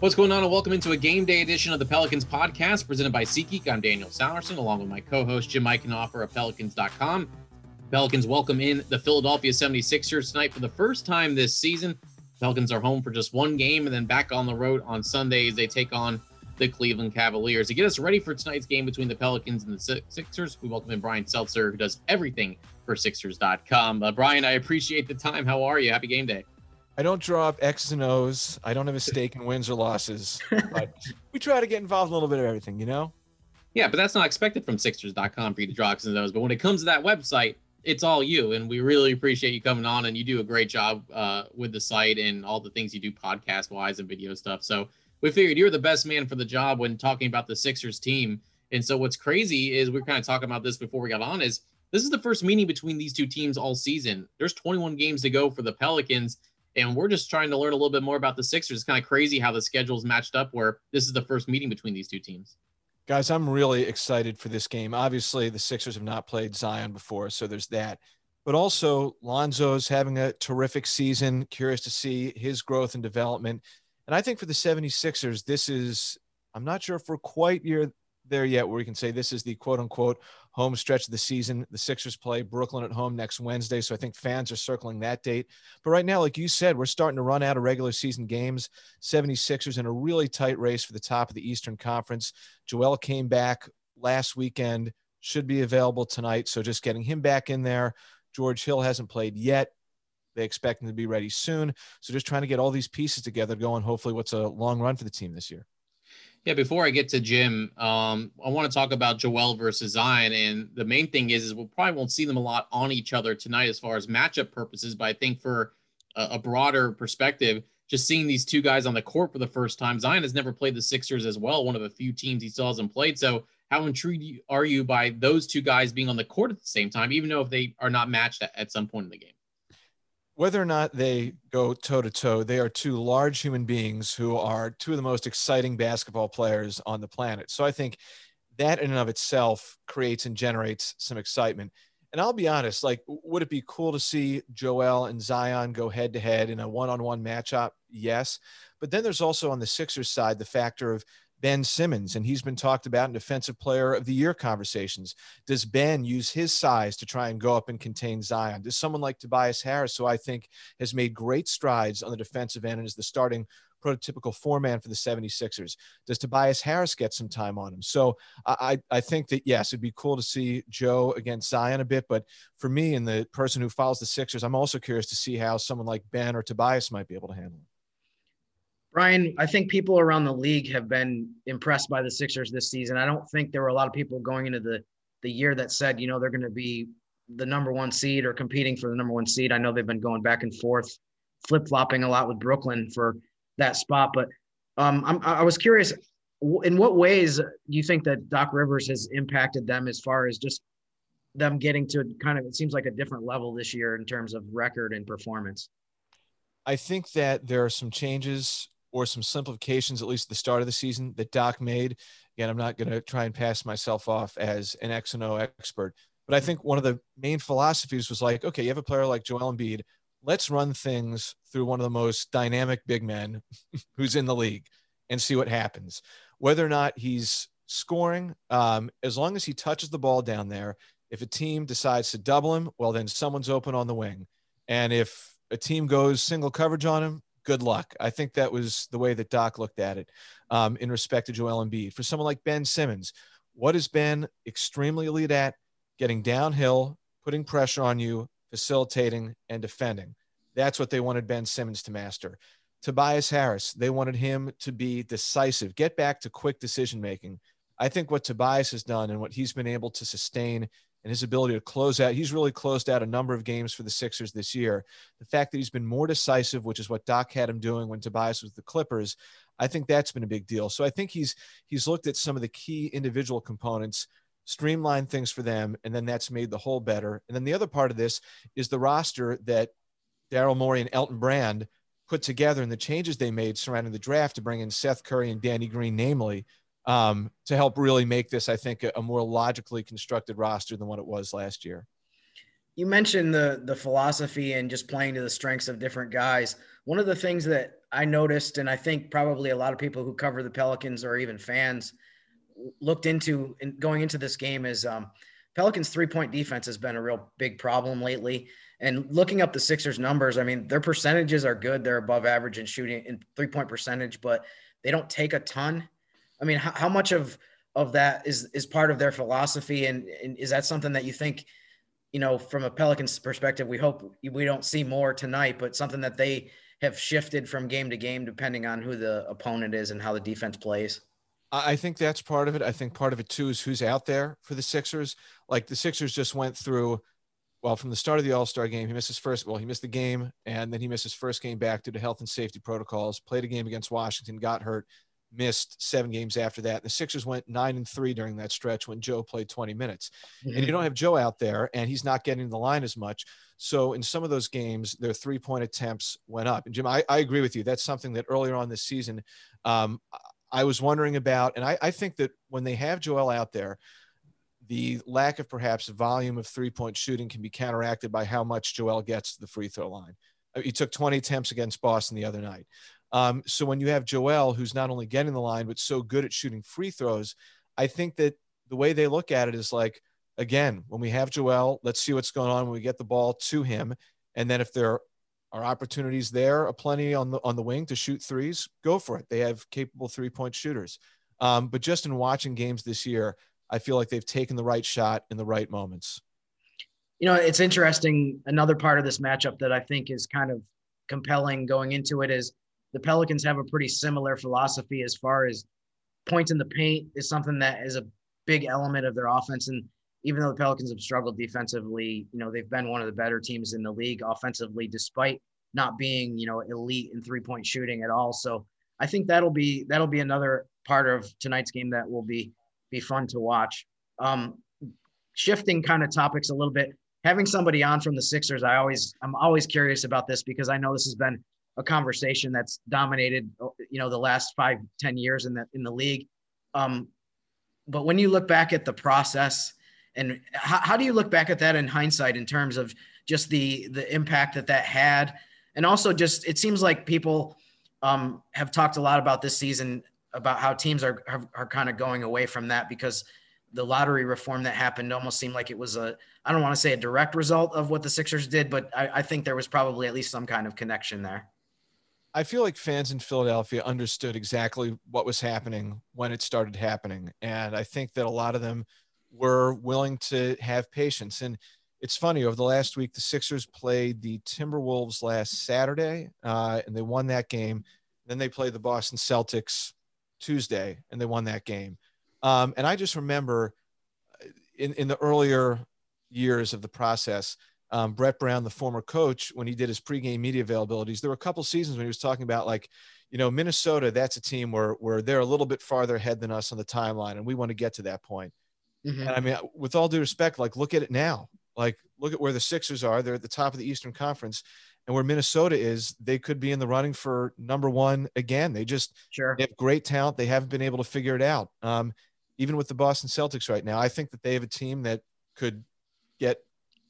What's going on, and welcome into a game day edition of the Pelicans podcast presented by SeatGeek. I'm Daniel Sallerson, along with my co host Jim Eichenhofer of Pelicans.com. Pelicans welcome in the Philadelphia 76ers tonight for the first time this season. Pelicans are home for just one game and then back on the road on Sundays. They take on the Cleveland Cavaliers. To get us ready for tonight's game between the Pelicans and the Sixers, we welcome in Brian Seltzer, who does everything for Sixers.com. Uh, Brian, I appreciate the time. How are you? Happy game day. I don't draw up X's and O's. I don't have a stake in wins or losses. But we try to get involved in a little bit of everything, you know? Yeah, but that's not expected from Sixers.com for you to draw X's and O's. But when it comes to that website, it's all you. And we really appreciate you coming on. And you do a great job uh, with the site and all the things you do podcast wise and video stuff. So we figured you're the best man for the job when talking about the Sixers team. And so what's crazy is we are kind of talking about this before we got on is this is the first meeting between these two teams all season. There's 21 games to go for the Pelicans and we're just trying to learn a little bit more about the Sixers. It's kind of crazy how the schedule's matched up where this is the first meeting between these two teams. Guys, I'm really excited for this game. Obviously, the Sixers have not played Zion before, so there's that. But also, Lonzo's having a terrific season. Curious to see his growth and development. And I think for the 76ers, this is, I'm not sure if we're quite here, there yet where we can say this is the quote unquote home stretch of the season. The Sixers play Brooklyn at home next Wednesday. So I think fans are circling that date. But right now, like you said, we're starting to run out of regular season games. 76ers in a really tight race for the top of the Eastern Conference. Joel came back last weekend, should be available tonight. So just getting him back in there. George Hill hasn't played yet. They expect him to be ready soon. So just trying to get all these pieces together, going hopefully what's a long run for the team this year. Yeah, before I get to Jim, um, I want to talk about Joel versus Zion, and the main thing is, is we probably won't see them a lot on each other tonight as far as matchup purposes. But I think for a, a broader perspective, just seeing these two guys on the court for the first time, Zion has never played the Sixers as well, one of the few teams he still hasn't played. So, how intrigued are you by those two guys being on the court at the same time, even though if they are not matched at, at some point in the game? Whether or not they go toe to toe, they are two large human beings who are two of the most exciting basketball players on the planet. So I think that in and of itself creates and generates some excitement. And I'll be honest, like, would it be cool to see Joel and Zion go head to head in a one on one matchup? Yes. But then there's also on the Sixers side the factor of Ben Simmons, and he's been talked about in Defensive Player of the Year conversations. Does Ben use his size to try and go up and contain Zion? Does someone like Tobias Harris, who I think has made great strides on the defensive end and is the starting prototypical four man for the 76ers. Does Tobias Harris get some time on him? So I, I think that, yes, it'd be cool to see Joe against Zion a bit. But for me and the person who follows the Sixers, I'm also curious to see how someone like Ben or Tobias might be able to handle it. Brian, I think people around the league have been impressed by the Sixers this season. I don't think there were a lot of people going into the the year that said, you know, they're going to be the number one seed or competing for the number one seed. I know they've been going back and forth, flip flopping a lot with Brooklyn for that spot. But um, I was curious, in what ways do you think that Doc Rivers has impacted them as far as just them getting to kind of it seems like a different level this year in terms of record and performance? I think that there are some changes or some simplifications, at least at the start of the season, that Doc made. Again, I'm not going to try and pass myself off as an X and O expert, but I think one of the main philosophies was like, okay, you have a player like Joel Embiid, let's run things through one of the most dynamic big men who's in the league and see what happens. Whether or not he's scoring, um, as long as he touches the ball down there, if a team decides to double him, well, then someone's open on the wing. And if a team goes single coverage on him, good luck. I think that was the way that Doc looked at it um, in respect to Joel Embiid. For someone like Ben Simmons, what has been extremely elite at? Getting downhill, putting pressure on you, facilitating, and defending. That's what they wanted Ben Simmons to master. Tobias Harris, they wanted him to be decisive, get back to quick decision making. I think what Tobias has done and what he's been able to sustain and his ability to close out, he's really closed out a number of games for the Sixers this year. The fact that he's been more decisive, which is what Doc had him doing when Tobias was the Clippers, I think that's been a big deal. So I think he's he's looked at some of the key individual components, streamlined things for them, and then that's made the whole better. And then the other part of this is the roster that Daryl Morey and Elton Brand put together and the changes they made surrounding the draft to bring in Seth Curry and Danny Green, namely, um, to help really make this, I think, a, a more logically constructed roster than what it was last year. You mentioned the the philosophy and just playing to the strengths of different guys. One of the things that I noticed, and I think probably a lot of people who cover the Pelicans or even fans looked into in going into this game is um, Pelicans three point defense has been a real big problem lately. And looking up the Sixers numbers, I mean, their percentages are good. They're above average in shooting in three point percentage, but they don't take a ton. I mean, how, how much of of that is is part of their philosophy, and, and is that something that you think, you know, from a Pelicans perspective, we hope we don't see more tonight, but something that they have shifted from game to game depending on who the opponent is and how the defense plays. I think that's part of it. I think part of it too is who's out there for the Sixers. Like the Sixers just went through well, from the start of the All Star game, he missed his first. Well, he missed the game, and then he missed his first game back due to health and safety protocols. Played a game against Washington, got hurt, missed seven games after that. The Sixers went nine and three during that stretch when Joe played 20 minutes. Mm-hmm. And you don't have Joe out there, and he's not getting the line as much. So in some of those games, their three point attempts went up. And Jim, I, I agree with you. That's something that earlier on this season, um, I was wondering about. And I, I think that when they have Joel out there, the lack of perhaps volume of three point shooting can be counteracted by how much Joel gets to the free throw line. Uh, he took 20 attempts against Boston the other night. Um, so when you have Joel, who's not only getting the line, but so good at shooting free throws, I think that the way they look at it is like, again, when we have Joel, let's see what's going on when we get the ball to him. And then if there are opportunities there, a plenty on the on the wing to shoot threes, go for it. They have capable three point shooters. Um, but just in watching games this year, I feel like they've taken the right shot in the right moments. You know, it's interesting. Another part of this matchup that I think is kind of compelling going into it is the Pelicans have a pretty similar philosophy as far as points in the paint is something that is a big element of their offense. And even though the Pelicans have struggled defensively, you know, they've been one of the better teams in the league offensively, despite not being, you know, elite in three point shooting at all. So I think that'll be that'll be another part of tonight's game that will be be fun to watch. Um, shifting kind of topics a little bit, having somebody on from the Sixers, I always I'm always curious about this because I know this has been a conversation that's dominated you know the last five ten years in the in the league. Um, but when you look back at the process and how, how do you look back at that in hindsight in terms of just the the impact that that had and also just it seems like people um, have talked a lot about this season about how teams are are, are kind of going away from that because the lottery reform that happened almost seemed like it was a I don't want to say a direct result of what the Sixers did, but I, I think there was probably at least some kind of connection there. I feel like fans in Philadelphia understood exactly what was happening when it started happening. And I think that a lot of them were willing to have patience. And it's funny, over the last week, the Sixers played the Timberwolves last Saturday uh, and they won that game. Then they played the Boston Celtics Tuesday, and they won that game. Um, and I just remember uh, in, in the earlier years of the process, um, Brett Brown, the former coach, when he did his pregame media availabilities, there were a couple seasons when he was talking about like, you know, Minnesota, that's a team where, where they're a little bit farther ahead than us on the timeline. And we want to get to that point. Mm-hmm. And I mean, with all due respect, like look at it now, like look at where the Sixers are. They're at the top of the Eastern conference and where Minnesota is, they could be in the running for number one again. They just sure. they have great talent. They haven't been able to figure it out. Um, even with the Boston Celtics right now, I think that they have a team that could get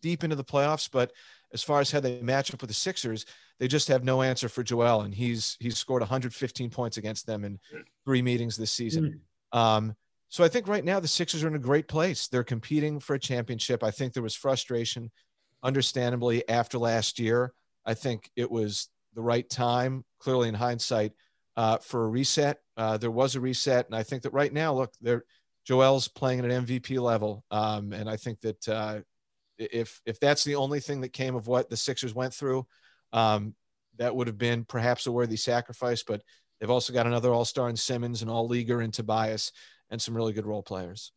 deep into the playoffs, but as far as how they match up with the Sixers, they just have no answer for Joel, and he's he's scored 115 points against them in three meetings this season. Mm. Um, so I think right now the Sixers are in a great place. They're competing for a championship. I think there was frustration, understandably, after last year. I think it was the right time, clearly in hindsight, uh, for a reset. Uh, there was a reset, and I think that right now, look, they're Joel's playing at an MVP level, um, and I think that uh, if if that's the only thing that came of what the Sixers went through, um, that would have been perhaps a worthy sacrifice. But they've also got another All Star in Simmons, and All Leaguer in Tobias, and some really good role players.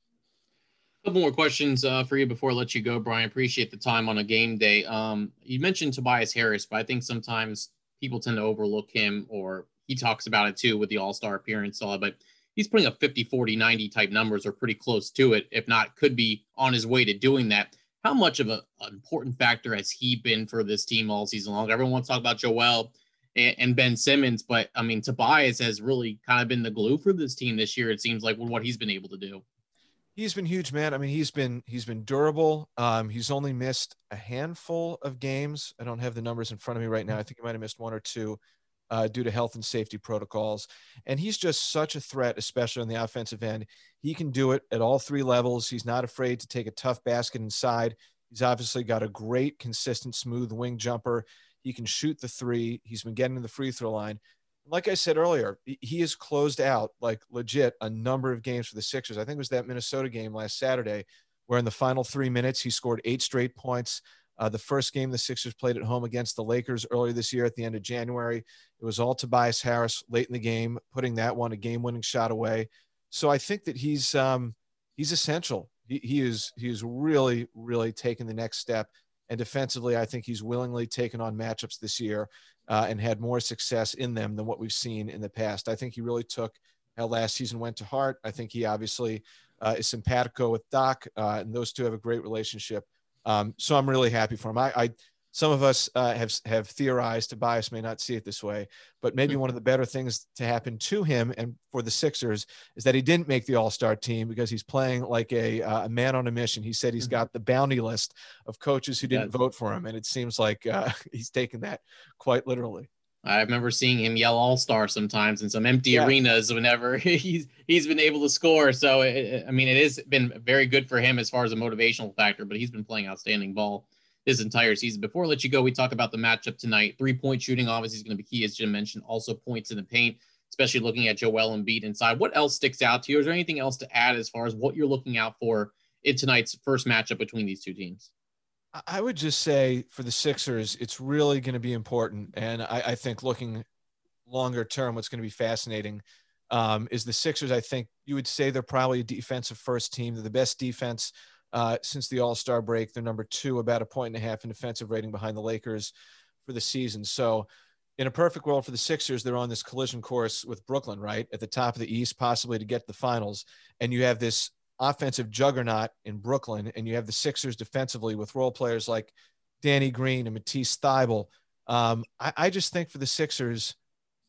A couple more questions uh, for you before I let you go, Brian. Appreciate the time on a game day. Um, you mentioned Tobias Harris, but I think sometimes people tend to overlook him, or he talks about it too with the All Star appearance. All, but he's putting up 50, 40, 90 type numbers, or pretty close to it, if not, could be on his way to doing that how much of a, an important factor has he been for this team all season long? Everyone wants to talk about Joel and, and, Ben Simmons, but I mean, Tobias has really kind of been the glue for this team this year. It seems like with what he's been able to do. He's been huge, man. I mean, he's been he's been durable. Um, he's only missed a handful of games. I don't have the numbers in front of me right now. I think he might have missed one or two uh, due to health and safety protocols. And he's just such a threat, especially on the offensive end. He can do it at all three levels. He's not afraid to take a tough basket inside. He's obviously got a great, consistent, smooth wing jumper. He can shoot the three. He's been getting to the free throw line. Like I said earlier, he has closed out like legit a number of games for the Sixers. I think it was that Minnesota game last Saturday, where in the final three minutes he scored eight straight points. Uh, the first game the Sixers played at home against the Lakers earlier this year at the end of January, it was all Tobias Harris late in the game, putting that one a game-winning shot away. So I think that he's um, he's essential. He, he is he is really really taking the next step. And defensively, I think he's willingly taken on matchups this year uh, and had more success in them than what we've seen in the past. I think he really took how last season went to heart. I think he obviously uh, is simpatico with Doc, uh, and those two have a great relationship. Um, so I'm really happy for him. I, I some of us uh, have have theorized. Tobias may not see it this way, but maybe one of the better things to happen to him and for the Sixers is that he didn't make the All Star team because he's playing like a, uh, a man on a mission. He said he's mm-hmm. got the bounty list of coaches who didn't vote for him, and it seems like uh, he's taken that quite literally. I remember seeing him yell All Star sometimes in some empty yeah. arenas whenever he's he's been able to score. So it, I mean, it has been very good for him as far as a motivational factor. But he's been playing outstanding ball this entire season. Before I let you go, we talk about the matchup tonight. Three point shooting obviously is going to be key, as Jim mentioned. Also points in the paint, especially looking at Joel Embiid inside. What else sticks out to you? Is there anything else to add as far as what you're looking out for in tonight's first matchup between these two teams? I would just say for the Sixers, it's really going to be important. And I, I think looking longer term, what's going to be fascinating um, is the Sixers. I think you would say they're probably a defensive first team. They're the best defense uh, since the All Star break. They're number two, about a point and a half in defensive rating behind the Lakers for the season. So, in a perfect world for the Sixers, they're on this collision course with Brooklyn, right? At the top of the East, possibly to get the finals. And you have this offensive juggernaut in Brooklyn, and you have the Sixers defensively with role players like Danny Green and Matisse Thybulle. Um, I, I just think for the Sixers,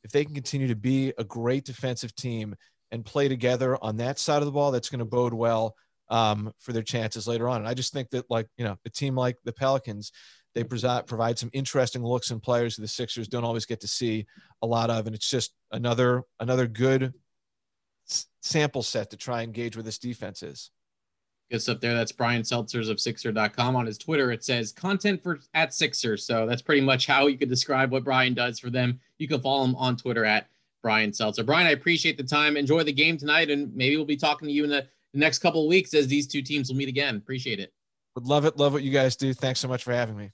if they can continue to be a great defensive team and play together on that side of the ball, that's going to bode well um, for their chances later on. And I just think that, like, you know, a team like the Pelicans, they provide, provide some interesting looks and players who the Sixers don't always get to see a lot of. And it's just another another good sample set to try and gauge where this defense is. Good stuff there. That's Brian Seltzers of Sixer.com. On his Twitter, it says content for at Sixer. So that's pretty much how you could describe what Brian does for them. You can follow him on Twitter at Brian Seltzer. Brian, I appreciate the time. Enjoy the game tonight, and maybe we'll be talking to you in the, the next couple of weeks as these two teams will meet again. Appreciate it. Would love it. Love what you guys do. Thanks so much for having me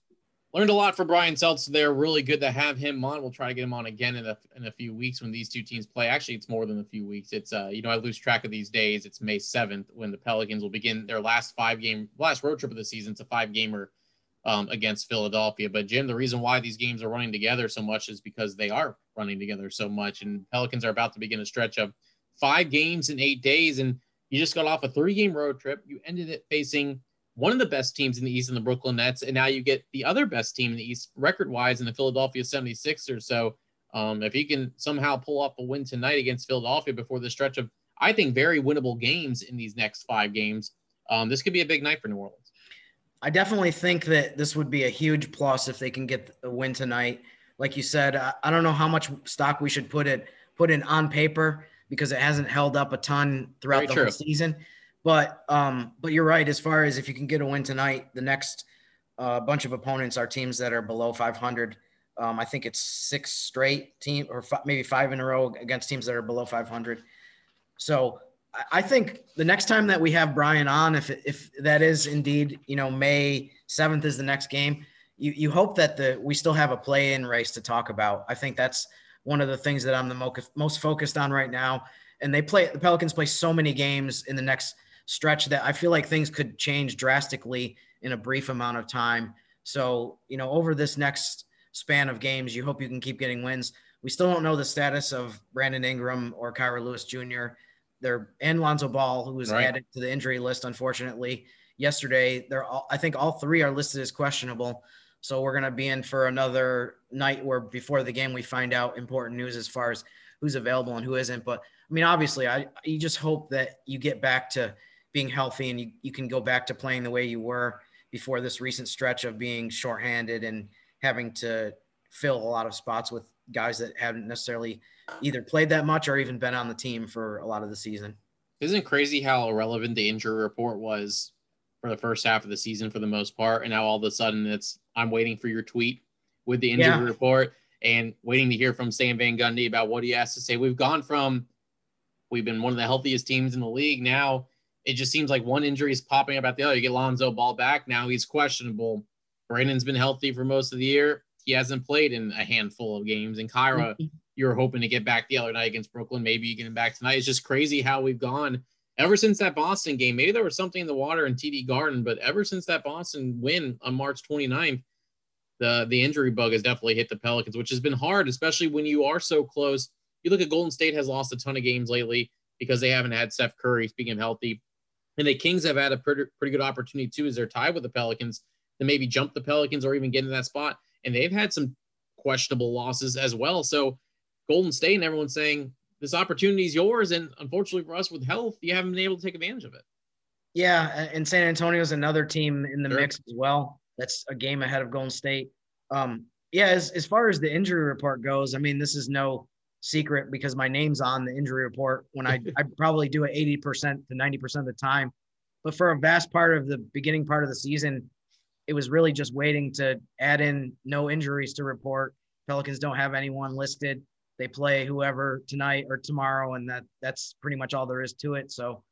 learned a lot from Brian Seltzer there. Really good to have him on. We'll try to get him on again in a, in a few weeks when these two teams play. Actually, it's more than a few weeks. It's uh, you know, I lose track of these days. It's May 7th when the Pelicans will begin their last five game, last road trip of the season. It's a five gamer um, against Philadelphia. But Jim, the reason why these games are running together so much is because they are running together so much. And Pelicans are about to begin a stretch of five games in eight days. And you just got off a three game road trip. You ended it facing one of the best teams in the East in the Brooklyn Nets, and now you get the other best team in the East record wise in the Philadelphia 76ers. So um, if he can somehow pull off a win tonight against Philadelphia before the stretch of, I think, very winnable games in these next five games, um, this could be a big night for New Orleans. I definitely think that this would be a huge plus if they can get a win tonight. Like you said, I, I don't know how much stock we should put it put in on paper because it hasn't held up a ton throughout Very the true. whole season. But um, but you're right. As far as if you can get a win tonight, the next uh, bunch of opponents are teams that are below 500. Um, I think it's six straight team or f- maybe five in a row against teams that are below 500. So I think the next time that we have Brian on, if if that is indeed, you know, May 7th is the next game, you, you hope that the we still have a play-in race to talk about. I think that's one of the things that I'm the mo- most focused on right now. And they play the Pelicans play so many games in the next stretch that I feel like things could change drastically in a brief amount of time. So, you know, over this next span of games. You hope you can keep getting wins. We still don't know the status of Brandon Ingram or Kira Lewis Jr. They're and Lonzo Ball, who was right. added to the injury list, unfortunately, yesterday. They're all, I think all three are listed as questionable. So we're gonna be in for another night where before the game we find out important news as far as who's available and who isn't. But I mean, obviously, I you just hope that you get back to being healthy and you, you can go back to playing the way you were before this recent stretch of being shorthanded and having to fill a lot of spots with guys that haven't necessarily either played that much or even been on the team for a lot of the season. Isn't crazy how irrelevant the injury report was for the first half of the season for the most part, and now all of a sudden it's I'm waiting for your tweet with the injury yeah. report and waiting to hear from Stan Van Gundy about what he has to say. We've gone from we've been one of the healthiest teams in the league. Now it just seems like one injury is popping up at the other. You get Lonzo Ball back. Now he's questionable. Brandon's been healthy for most of the year. He hasn't played in a handful of games. And Kira, mm-hmm. you're hoping to get back the other night against Brooklyn. Maybe you get him back tonight. It's just crazy how we've gone ever since that Boston game. Maybe there was something in the water in TD Garden, but ever since that Boston win on March 29th, the, the injury bug has definitely hit the Pelicans, which has been hard, especially when you are so close. You look at Golden State has lost a ton of games lately because they haven't had Steph Curry, speaking of healthy. And the Kings have had a pretty, pretty good opportunity too, as they're tied with the Pelicans to maybe jump the Pelicans or even get in that spot. And they've had some questionable losses as well. So Golden State and everyone's saying this opportunity is yours. And unfortunately for us with health, you haven't been able to take advantage of it. Yeah. And San Antonio is another team in the sure. mix as well. That's a game ahead of Golden State. Um, yeah, as, as far as the injury report goes, I mean, this is no secret because my name's on the injury report when I, I probably do it 80% to 90% of the time. But for a vast part of the beginning part of the season, it was really just waiting to add in no injuries to report. Pelicans don't have anyone listed. They play whoever tonight or tomorrow, and that that's pretty much all there is to it. So,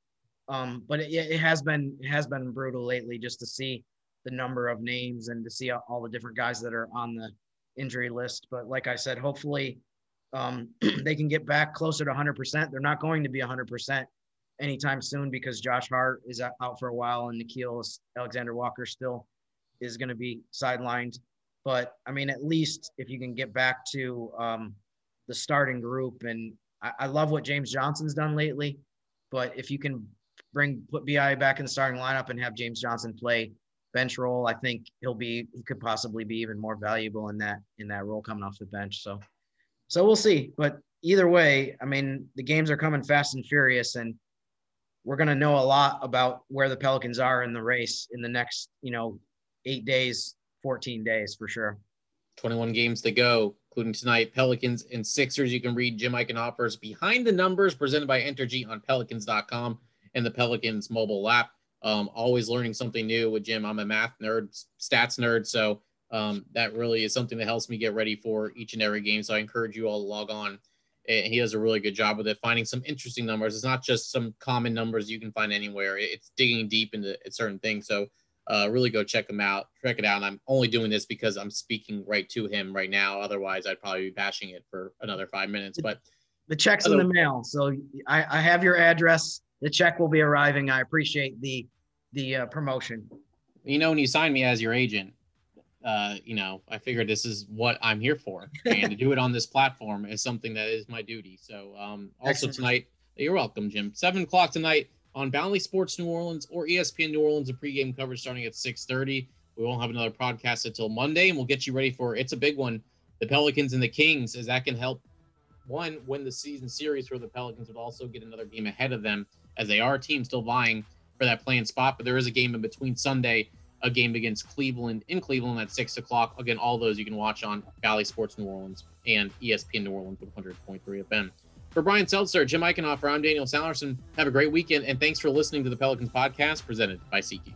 um, but it, it has been it has been brutal lately just to see the number of names and to see all the different guys that are on the injury list. But like I said, hopefully um, they can get back closer to 100%. They're not going to be 100% anytime soon because Josh Hart is out for a while and Nickeil Alexander Walker still is going to be sidelined. But I mean, at least if you can get back to um, the starting group, and I, I, love what James Johnson's done lately. But if you can bring put Bi back in the starting lineup and have James Johnson play bench role, I think he'll be he could possibly be even more valuable in that in that role coming off the bench. So, so we'll see. But either way, I mean, the games are coming fast and furious, and we're going to know a lot about where the Pelicans are in the race in the next, you know, eight days, 14 days for sure. 21 games to go, including tonight. Pelicans and Sixers. You can read Jim Eichenhofer's Behind the Numbers presented by Entergy on pelicans.com and the Pelicans mobile app. Um, always learning something new with Jim. I'm a math nerd, stats nerd. So um, that really is something that helps me get ready for each and every game. So I encourage you all to log on. And he does a really good job with it, finding some interesting numbers. It's not just some common numbers you can find anywhere. It's digging deep into certain things. So uh, really go check him out, check it out. And I'm only doing this because I'm speaking right to him right now. Otherwise, I'd probably be bashing it for another five minutes. But the check's in the mail, so I, I, have your address. The check will be arriving. I appreciate the the uh, promotion. You know, when you sign me as your agent, uh, you know, I figured this is what I'm here for, and to do it on this platform is something that is my duty. So, um, also Excellent. tonight, you're welcome, Jim. Seven o'clock tonight on Bally Sports New Orleans or ESPN New Orleans. A pregame coverage starting at 6:30. We won't have another podcast until Monday, and we'll get you ready for it's a big one. The Pelicans and the Kings, as that can help one win the season series for the Pelicans, but also get another game ahead of them, as they are a team still vying for that play-in spot. But there is a game in between Sunday a game against Cleveland in Cleveland at six o'clock. Again, all those you can watch on Bally Sports New Orleans and ESPN New Orleans 100.3 FM. For Brian Seltzer, Jim Eichenhofer, I'm Daniel Sallerson. Have a great weekend, and thanks for listening to the Pelicans podcast presented by SeatGeek.